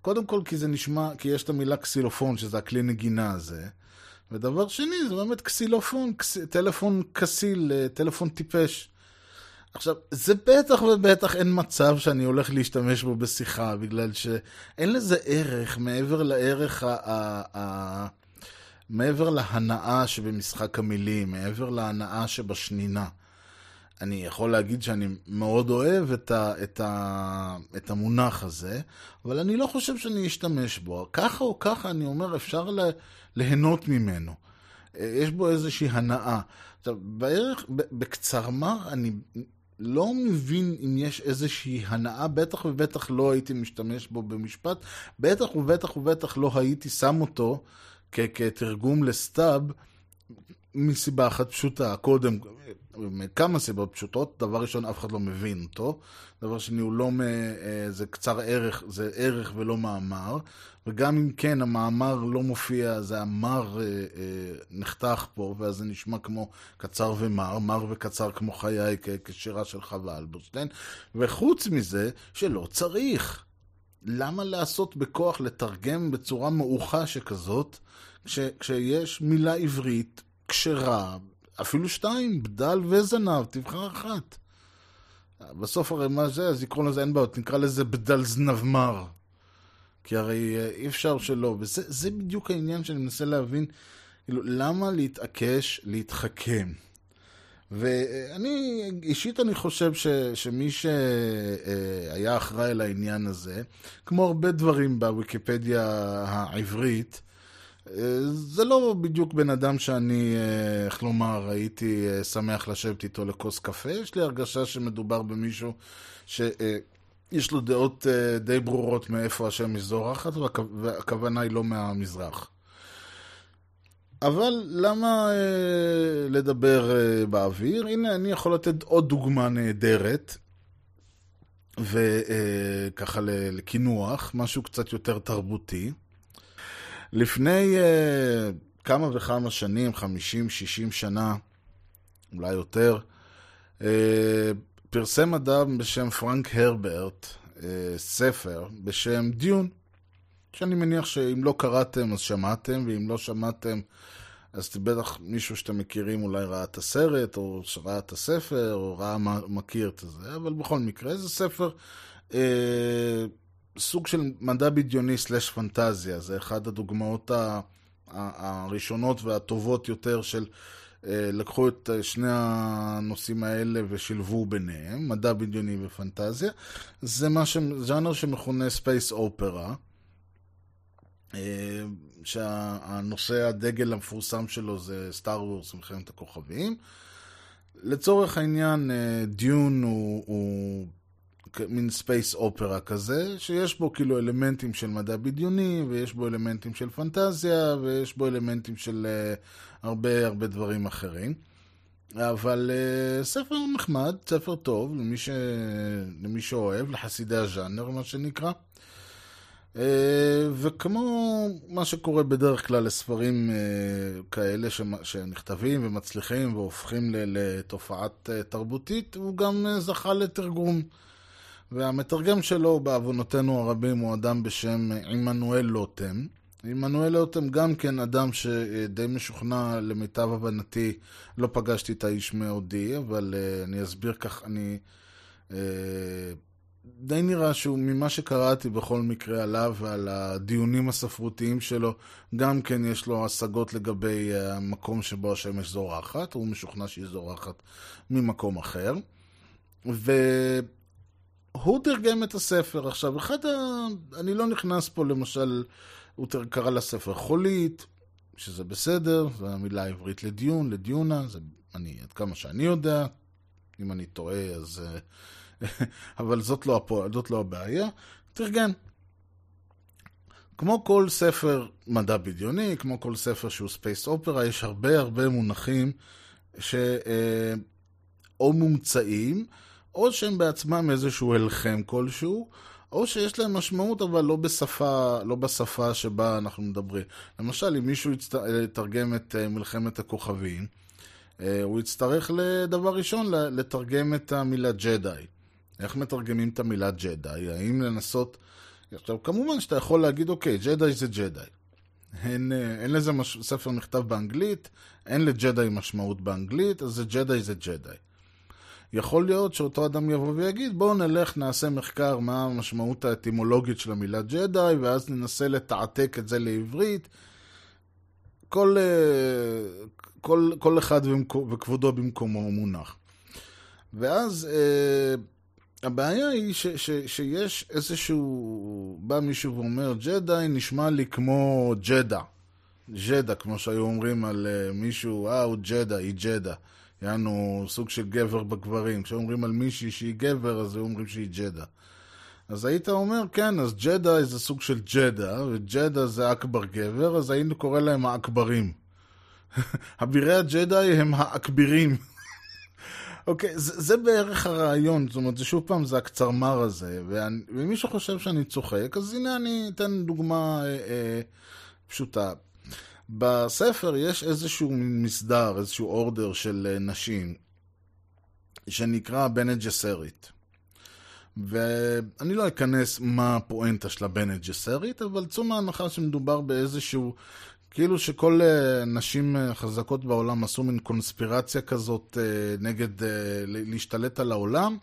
קודם כל, כי זה נשמע, כי יש את המילה כסילופון, שזה הכלי נגינה הזה. ודבר שני, זה באמת כסילופון, כס, טלפון כסיל, אה, טלפון טיפש. עכשיו, זה בטח ובטח אין מצב שאני הולך להשתמש בו בשיחה, בגלל שאין לזה ערך מעבר לערך ה... ה, ה מעבר להנאה שבמשחק המילים, מעבר להנאה שבשנינה. אני יכול להגיד שאני מאוד אוהב את, ה, את, ה, את המונח הזה, אבל אני לא חושב שאני אשתמש בו. ככה או ככה, אני אומר, אפשר לה, ליהנות ממנו. אה, יש בו איזושהי הנאה. עכשיו, בערך, בקצרמר, אני לא מבין אם יש איזושהי הנאה, בטח ובטח לא הייתי משתמש בו במשפט, בטח ובטח ובטח לא הייתי שם אותו כתרגום לסטאב, מסיבה אחת פשוטה. קודם, מכמה סיבות פשוטות. דבר ראשון, אף אחד לא מבין אותו. דבר שני, הוא לא, אה, זה קצר ערך, זה ערך ולא מאמר. וגם אם כן, המאמר לא מופיע, זה המר אה, אה, נחתך פה, ואז זה נשמע כמו קצר ומר, מר וקצר כמו חיי, כשירה של חווה אלברשטיין. וחוץ מזה, שלא צריך. למה לעשות בכוח לתרגם בצורה מעוכה שכזאת, כש, כשיש מילה עברית כשרה, אפילו שתיים, בדל וזנב, תבחר אחת. בסוף הרי מה זה, אז יקראו לזה אין בעיות, נקרא לזה בדל זנבמר. כי הרי אה, אי אפשר שלא, וזה זה בדיוק העניין שאני מנסה להבין, כאילו, למה להתעקש, להתחכם? ואני, אישית אני חושב ש, שמי שהיה אחראי לעניין הזה, כמו הרבה דברים בוויקיפדיה העברית, אה, זה לא בדיוק בן אדם שאני, אה, איך לומר, הייתי אה, שמח לשבת איתו לכוס קפה. יש לי הרגשה שמדובר במישהו שיש לו דעות די ברורות מאיפה השמש זורחת, והכ- והכוונה היא לא מהמזרח. אבל למה אה, לדבר אה, באוויר? הנה, אני יכול לתת עוד דוגמה נהדרת, וככה לקינוח, משהו קצת יותר תרבותי. לפני uh, כמה וכמה שנים, 50-60 שנה, אולי יותר, uh, פרסם אדם בשם פרנק הרברט uh, ספר בשם דיון, שאני מניח שאם לא קראתם אז שמעתם, ואם לא שמעתם אז בטח מישהו שאתם מכירים אולי ראה את הסרט, או שראה את הספר, או ראה, מכיר את זה, אבל בכל מקרה זה ספר... Uh, סוג של מדע בדיוני סלש פנטזיה, זה אחת הדוגמאות ה- הראשונות והטובות יותר של אה, לקחו את שני הנושאים האלה ושילבו ביניהם, מדע בדיוני ופנטזיה. זה מה ש... ז'אנר שמכונה אופרה, אה, שהנושא הדגל המפורסם שלו זה Star Wars, מלחמת הכוכבים. לצורך העניין, Dune הוא, הוא מין space opera כזה, שיש בו כאילו אלמנטים של מדע בדיוני, ויש בו אלמנטים של פנטזיה, ויש בו אלמנטים של אה, הרבה הרבה דברים אחרים. אבל uh, ספר נחמד, ספר טוב, למי, ש... למי שאוהב, לחסידי הז'אנר, מה שנקרא. Uh, וכמו מה שקורה בדרך כלל לספרים uh, כאלה. שנכתבים ומצליחים והופכים. לתופעת uh, תרבותית, הוא גם זכה לתרגום. והמתרגם שלו, בעוונותינו הרבים, הוא אדם בשם עמנואל לוטם. עמנואל לוטם גם כן אדם שדי משוכנע, למיטב הבנתי, לא פגשתי את האיש מעודי, אבל אני אסביר כך, אני... Uh, די נראה שהוא, ממה שקראתי בכל מקרה עליו ועל הדיונים הספרותיים שלו, גם כן יש לו השגות לגבי המקום שבו השמש זורחת, הוא משוכנע שהיא זורחת ממקום אחר. ו... הוא תרגם את הספר. עכשיו, אחד ה... אני לא נכנס פה, למשל, הוא קרא לספר חולית, שזה בסדר, זו המילה העברית ל Dune, לדיונה, זה אני, עד כמה שאני יודע, אם אני טועה, אז... אבל זאת לא, הפוע... זאת לא הבעיה. תרגם. כמו כל ספר מדע בדיוני, כמו כל ספר שהוא space opera, יש הרבה הרבה מונחים שאו מומצאים, או שהם בעצמם איזשהו הלחם כלשהו, או שיש להם משמעות אבל לא בשפה, לא בשפה שבה אנחנו מדברים. למשל, אם מישהו יתרגם את מלחמת הכוכבים, הוא יצטרך לדבר ראשון לתרגם את המילה ג'די. איך מתרגמים את המילה ג'די? האם לנסות... עכשיו, כמובן שאתה יכול להגיד, אוקיי, ג'די זה ג'די. אין, אין לזה מש... ספר נכתב באנגלית, אין לג'די משמעות באנגלית, אז זה ג'די זה ג'די. יכול להיות שאותו אדם יבוא ויגיד, בואו נלך, נעשה מחקר מה המשמעות האטימולוגית של המילה ג'די, ואז ננסה לתעתק את זה לעברית. כל, כל, כל אחד וכבודו במקומו מונח. ואז אה, הבעיה היא ש, ש, שיש איזשהו, בא מישהו ואומר, ג'די נשמע לי כמו ג'דה. ג'דה, כמו שהיו אומרים על אה, מישהו, אה, הוא ג'דה, היא ג'דה. יענו סוג של גבר בגברים. כשאומרים על מישהי שהיא גבר, אז היו אומרים שהיא ג'דה. אז היית אומר, כן, אז ג'דה זה סוג של ג'דה, וג'דה זה אכבר גבר, אז היינו קורא להם האכברים. אבירי הג'די הם האכבירים. אוקיי, זה, זה בערך הרעיון, זאת אומרת, זה שוב פעם, זה הקצרמר הזה, ואני, ומי שחושב שאני צוחק, אז הנה אני אתן דוגמה אה, אה, פשוטה. בספר יש איזשהו מסדר, איזשהו אורדר של אה, נשים, שנקרא בנה ג'סרית. ואני לא אכנס מה הפואנטה של הבנה ג'סרית, אבל צאו מההנחה שמדובר באיזשהו כאילו שכל uh, נשים uh, חזקות בעולם עשו מין קונספירציה כזאת uh, נגד להשתלט על העולם,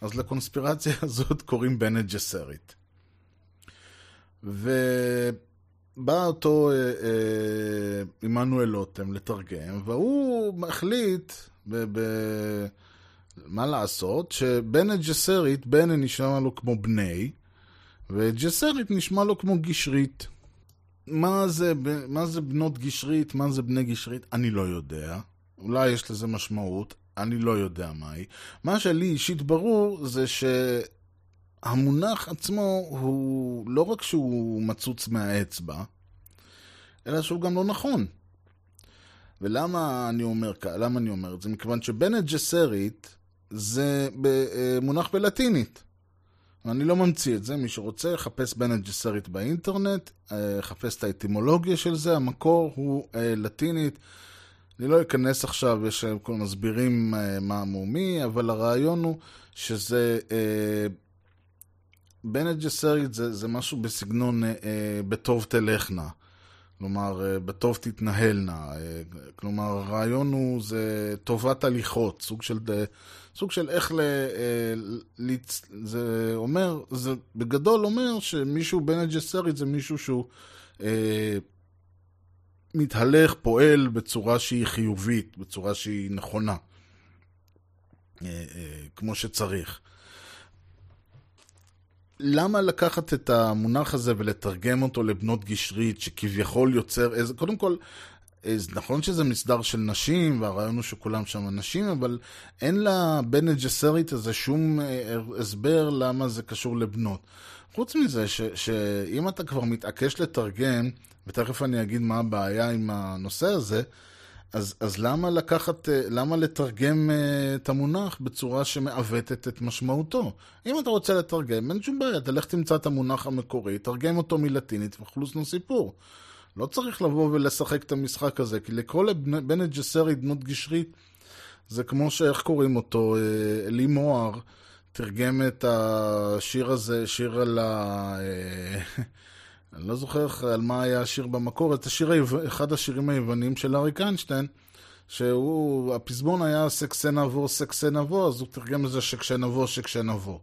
אז לקונספירציה הזאת קוראים בנה ג'סרית. ובא אותו עמנואל לוטם לתרגם, והוא החליט, ב- ב- מה לעשות, שבנה ג'סרית, בנה נשמע לו כמו בני, וג'סרית נשמע לו כמו גשרית. מה זה, מה זה בנות גשרית, מה זה בני גשרית, אני לא יודע. אולי יש לזה משמעות, אני לא יודע מהי. מה שלי אישית ברור זה שהמונח עצמו הוא לא רק שהוא מצוץ מהאצבע, אלא שהוא גם לא נכון. ולמה אני אומר, למה אני אומר את זה? מכיוון שבנט ג'סרית זה מונח בלטינית. אני לא ממציא את זה, מי שרוצה, יחפש בנט ג'סרית באינטרנט, יחפש את האטימולוגיה של זה, המקור הוא אה, לטינית. אני לא אכנס עכשיו, יש כל מסבירים אה, מה המומי, אבל הרעיון הוא שזה... אה, בנט ג'סרית זה, זה משהו בסגנון אה, אה, בטוב תלכנה. כלומר, אה, בטוב תתנהלנה. אה, כלומר, הרעיון הוא, זה טובת הליכות, סוג של, סוג של איך ל... אה, זה אומר, זה בגדול אומר שמישהו בן ג'סרית זה מישהו שהוא אה, מתהלך, פועל בצורה שהיא חיובית, בצורה שהיא נכונה, אה, אה, כמו שצריך. למה לקחת את המונח הזה ולתרגם אותו לבנות גשרית, שכביכול יוצר איזה... קודם כל, נכון שזה מסדר של נשים, והרעיון הוא שכולם שם נשים, אבל אין לבן ג'סרית הזה שום אה, הסבר למה זה קשור לבנות. חוץ מזה, ש, שאם אתה כבר מתעקש לתרגם, ותכף אני אגיד מה הבעיה עם הנושא הזה, אז, אז למה לקחת, אה, למה לתרגם uh, את המונח בצורה שמעוותת את משמעותו? אם אתה רוצה לתרגם, אין שום בעיה, תלך תמצא את המונח המקורי, תרגם אותו מלטינית וחלוסנו סיפור. לא צריך לבוא ולשחק את המשחק הזה, כי לקרוא לבנט ג'סרי דמות גשרית, זה כמו שאיך קוראים אותו, אה, אלי מוהר תרגם את השיר הזה, שיר על ה... אני לא זוכר על מה היה השיר במקור, את השיר, אחד השירים היוונים של אריק איינשטיין, שהוא, הפזמון היה סקסנבו, סקסנבו, אז הוא תרגם את זה שקשנבו, שקשנבו.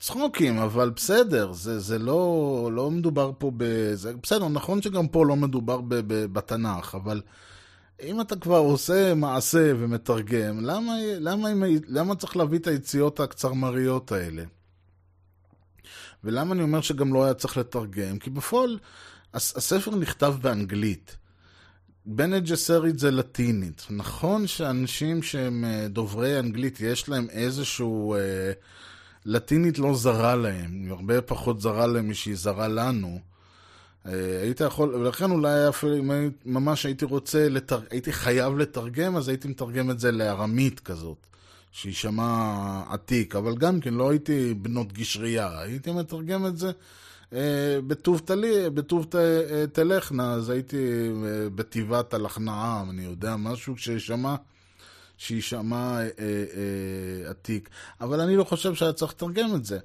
צחוקים, אבל בסדר, זה, זה לא, לא מדובר פה ב... זה, בסדר, נכון שגם פה לא מדובר ב, ב, בתנ"ך, אבל אם אתה כבר עושה מעשה ומתרגם, למה, למה, למה צריך להביא את היציאות הקצרמריות האלה? ולמה אני אומר שגם לא היה צריך לתרגם? כי בפועל הספר נכתב באנגלית. בנט ג'סרית זה לטינית. נכון שאנשים שהם אה, דוברי אנגלית, יש להם איזשהו... אה, לטינית לא זרה להם, היא הרבה פחות זרה להם משהיא זרה לנו. אה, היית יכול, ולכן אולי אפילו אם ממש הייתי רוצה, לתר... הייתי חייב לתרגם, אז הייתי מתרגם את זה לארמית כזאת. שיישמע עתיק, אבל גם כן לא הייתי בנות גשרייה, הייתי מתרגם את זה אה, בטוב תלי, בטוב אה, תלכנה, אז הייתי אה, בתיבת הלכנעה, אני יודע, משהו שישמע, שישמע אה, אה, עתיק. אבל אני לא חושב שהיה צריך לתרגם את זה.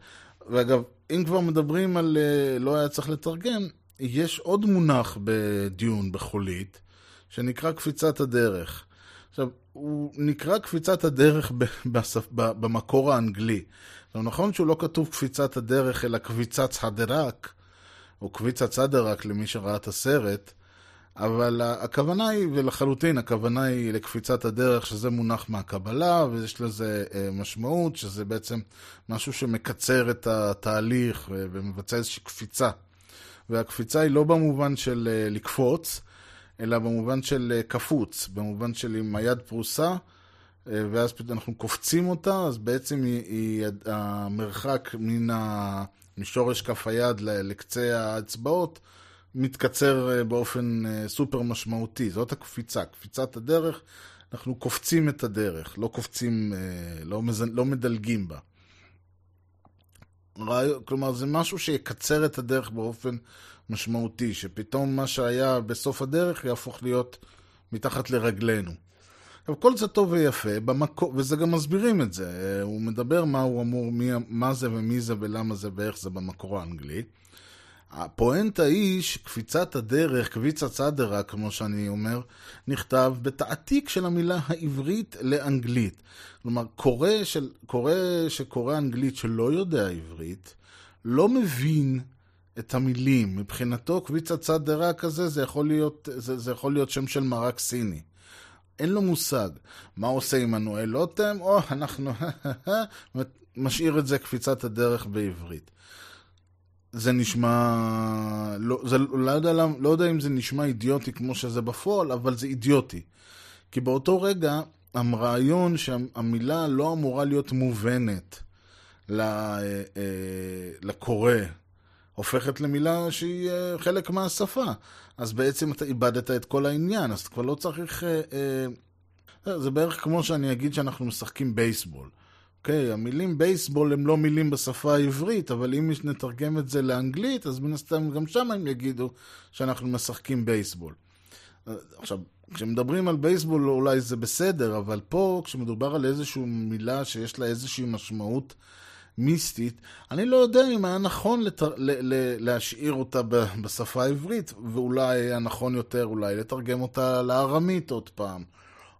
ואגב, אם כבר מדברים על אה, לא היה צריך לתרגם, יש עוד מונח בדיון בחולית, שנקרא קפיצת הדרך. עכשיו, הוא נקרא קפיצת הדרך בספ... במקור האנגלי. עכשיו, נכון שהוא לא כתוב קפיצת הדרך, אלא קביצת הדרק, או קביצת סדרק למי שראה את הסרט, אבל הכוונה היא, ולחלוטין הכוונה היא לקפיצת הדרך, שזה מונח מהקבלה, ויש לזה אה, משמעות, שזה בעצם משהו שמקצר את התהליך ומבצע איזושהי קפיצה. והקפיצה היא לא במובן של אה, לקפוץ, אלא במובן של אה, קפוץ, במובן של עם היד פרוסה, אה, ואז אנחנו קופצים אותה, אז בעצם היא, היא המרחק מן ה... משורש כף היד לקצה האצבעות מתקצר אה, באופן סופר משמעותי. זאת הקפיצה, קפיצת הדרך, אנחנו קופצים את הדרך, לא קופצים, לא, מז... לא מדלגים בה. כלומר, זה משהו שיקצר את הדרך באופן משמעותי, שפתאום מה שהיה בסוף הדרך יהפוך להיות מתחת לרגלינו. עכשיו, כל זה טוב ויפה, במקור, וזה גם מסבירים את זה. הוא מדבר מה הוא אמור, מי, מה זה ומי זה ולמה זה ואיך זה במקור האנגלי. הפואנטה היא שקפיצת הדרך, קביצה צדרה, כמו שאני אומר, נכתב בתעתיק של המילה העברית לאנגלית. כלומר, קורא, של, קורא שקורא אנגלית שלא יודע עברית, לא מבין את המילים. מבחינתו, קביצה צדרה כזה, זה יכול להיות, זה, זה יכול להיות שם של מרק סיני. אין לו מושג. מה עושה עמנואל לוטם? או, אנחנו משאיר את זה קפיצת הדרך בעברית. זה נשמע... לא, זה, לא, יודע, לא יודע אם זה נשמע אידיוטי כמו שזה בפועל, אבל זה אידיוטי. כי באותו רגע, הרעיון שהמילה לא אמורה להיות מובנת אה, אה, לקורא, הופכת למילה שהיא אה, חלק מהשפה. אז בעצם אתה איבדת את כל העניין, אז אתה כבר לא צריך... אה, אה, זה בערך כמו שאני אגיד שאנחנו משחקים בייסבול. אוקיי, המילים בייסבול הם לא מילים בשפה העברית, אבל אם נתרגם את זה לאנגלית, אז מן הסתם גם שם הם יגידו שאנחנו משחקים בייסבול. עכשיו, כשמדברים על בייסבול אולי זה בסדר, אבל פה, כשמדובר על איזושהי מילה שיש לה איזושהי משמעות מיסטית, אני לא יודע אם היה נכון לתר... ל... ל... להשאיר אותה ב... בשפה העברית, ואולי היה נכון יותר אולי לתרגם אותה לארמית עוד פעם,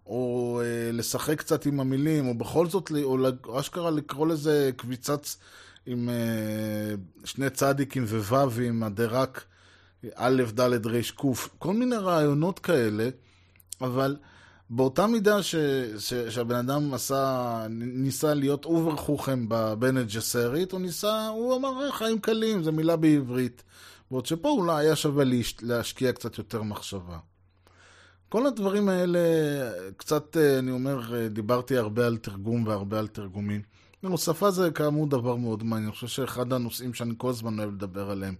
או אה, לשחק קצת עם המילים, או בכל זאת, או אשכרה לקרוא לזה קביצת עם אה, שני צדיקים וו"ים, הדרק א', ד', ר', ק', כל מיני רעיונות כאלה, אבל באותה מידה ש, ש, שהבן אדם עשה, ניסה להיות אובר חוכם בבן ג'סרית, הוא ניסה, הוא אמר, "אה, חיים קלים, זו מילה בעברית. בעוד שפה אולי היה שווה להש, להשקיע קצת יותר מחשבה. כל הדברים האלה, קצת, אה, אני אומר, אה, דיברתי הרבה על תרגום והרבה על תרגומים. שפה זה כאמור דבר מאוד מעניין. אני חושב שאחד הנושאים שאני כל הזמן אוהב לדבר עליהם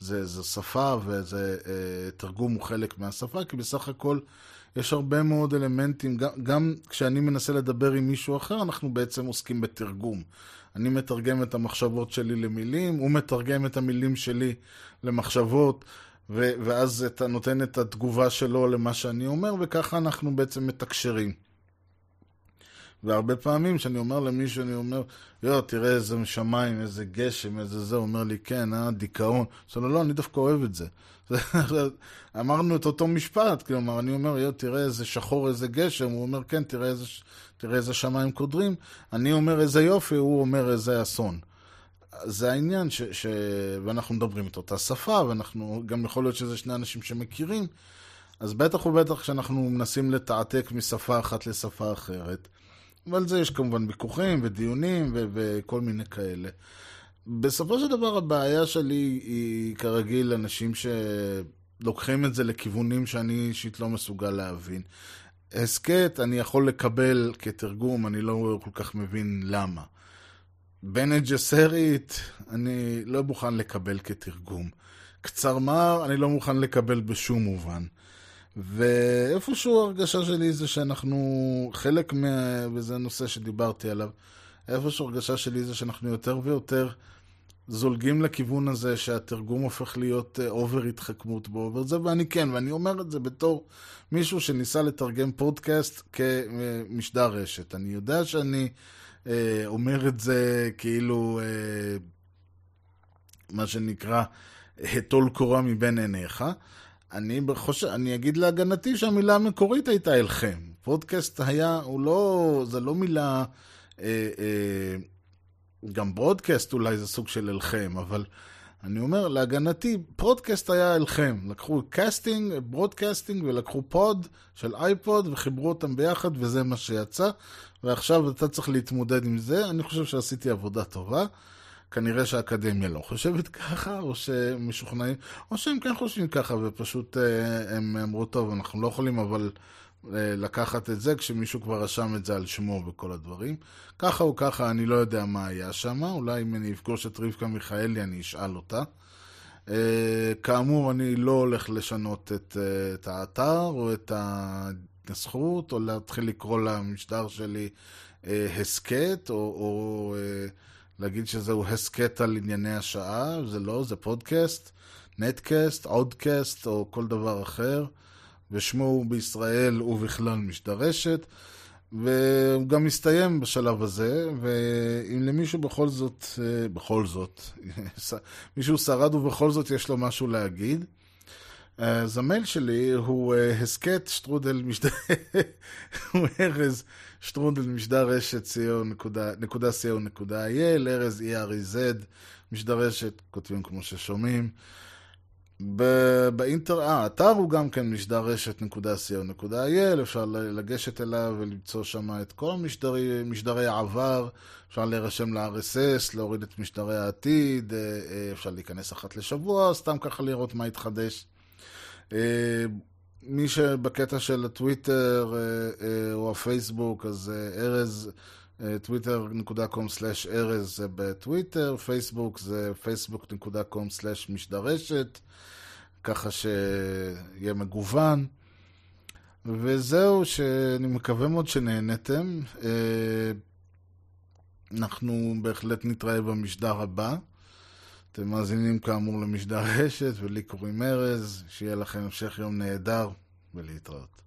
זה, זה שפה וזה אה, תרגום הוא חלק מהשפה, כי בסך הכל יש הרבה מאוד אלמנטים, גם, גם כשאני מנסה לדבר עם מישהו אחר, אנחנו בעצם עוסקים בתרגום. אני מתרגם את המחשבות שלי למילים, הוא מתרגם את המילים שלי למחשבות, ו- ואז אתה נותן את התגובה שלו למה שאני אומר, וככה אנחנו בעצם מתקשרים. והרבה פעמים כשאני אומר למישהו, אני אומר, יואו, תראה איזה שמיים, איזה גשם, איזה זה, הוא אומר לי, כן, אה, דיכאון. אז אני לא, אני דווקא אוהב את זה. אמרנו את אותו משפט, כלומר, אני אומר, יואו, תראה איזה שחור, איזה גשם, הוא אומר, כן, תראה איזה, תראה איזה שמיים קודרים. אני אומר, איזה יופי, הוא אומר, איזה אסון. זה העניין, ש, ש... ואנחנו מדברים את אותה שפה, ואנחנו, גם יכול להיות שזה שני אנשים שמכירים, אז בטח ובטח כשאנחנו מנסים לתעתק משפה אחת לשפה אחרת. ועל זה יש כמובן ויכוחים ודיונים ו- וכל מיני כאלה. בסופו של דבר הבעיה שלי היא כרגיל אנשים שלוקחים את זה לכיוונים שאני אישית לא מסוגל להבין. הסכת אני יכול לקבל כתרגום, אני לא כל כך מבין למה. בנט ג'סרית, אני לא מוכן לקבל כתרגום. קצרמר, אני לא מוכן לקבל בשום מובן. ואיפשהו הרגשה שלי זה שאנחנו, חלק מה... וזה נושא שדיברתי עליו, איפשהו הרגשה שלי זה שאנחנו יותר ויותר זולגים לכיוון הזה שהתרגום הופך להיות אובר התחכמות בו, וזה, ואני כן, ואני אומר את זה בתור מישהו שניסה לתרגם פודקאסט כמשדר רשת. אני יודע שאני אה, אומר את זה כאילו, אה, מה שנקרא, טול קורה מבין עיניך. אני, בחוש... אני אגיד להגנתי שהמילה המקורית הייתה הלחם. פודקאסט היה, הוא לא, זה לא מילה, אה, אה, גם broadcast אולי זה סוג של הלחם, אבל אני אומר, להגנתי, פודקאסט היה הלחם. לקחו casting, broadcasting, ולקחו pod של iPod, וחיברו אותם ביחד, וזה מה שיצא. ועכשיו אתה צריך להתמודד עם זה. אני חושב שעשיתי עבודה טובה. כנראה שהאקדמיה לא חושבת ככה, או שמשוכנעים, או שהם כן חושבים ככה, ופשוט אה, הם אמרו, טוב, אנחנו לא יכולים אבל אה, לקחת את זה כשמישהו כבר רשם את זה על שמו וכל הדברים. ככה או ככה, אני לא יודע מה היה שם, אולי אם אני אפגוש את רבקה מיכאלי אני אשאל אותה. אה, כאמור, אני לא הולך לשנות את, את האתר או את ההתנסחות, או להתחיל לקרוא למשדר שלי הסכת, או, או להגיד שזהו הסכת על ענייני השעה, זה לא, זה פודקאסט, נטקאסט, אודקאסט, או כל דבר אחר, ושמו הוא בישראל ובכלל משדרשת. והוא גם מסתיים בשלב הזה, ואם למישהו בכל זאת, אה, בכל זאת, מישהו שרד ובכל זאת יש לו משהו להגיד, אז המייל שלי הוא אה, הסכת שטרודל משדר, הוא ארז שטרודל משדר רשת נקודה co.il, ארז E-R-E-Z, משדר רשת, כותבים כמו ששומעים. באינטר... אה, האתר הוא גם כן משדר רשת.co.il, אפשר לגשת אליו ולמצוא שם את כל המשדרי, משדרי העבר, אפשר להירשם ל-RSS, להוריד את משדרי העתיד, אה, אה, אפשר להיכנס אחת לשבוע, סתם ככה לראות מה התחדש. אה, מי שבקטע של הטוויטר או הפייסבוק, אז ארז, twitter.com/ארז זה בטוויטר, פייסבוק זה facebook.com/משדרשת. ככה שיהיה מגוון. וזהו, שאני מקווה מאוד שנהנתם. אה, אנחנו בהחלט נתראה במשדר הבא. אתם מאזינים כאמור למשדר רשת, ולי קוראים ארז, שיהיה לכם המשך יום נהדר, ולהתראות.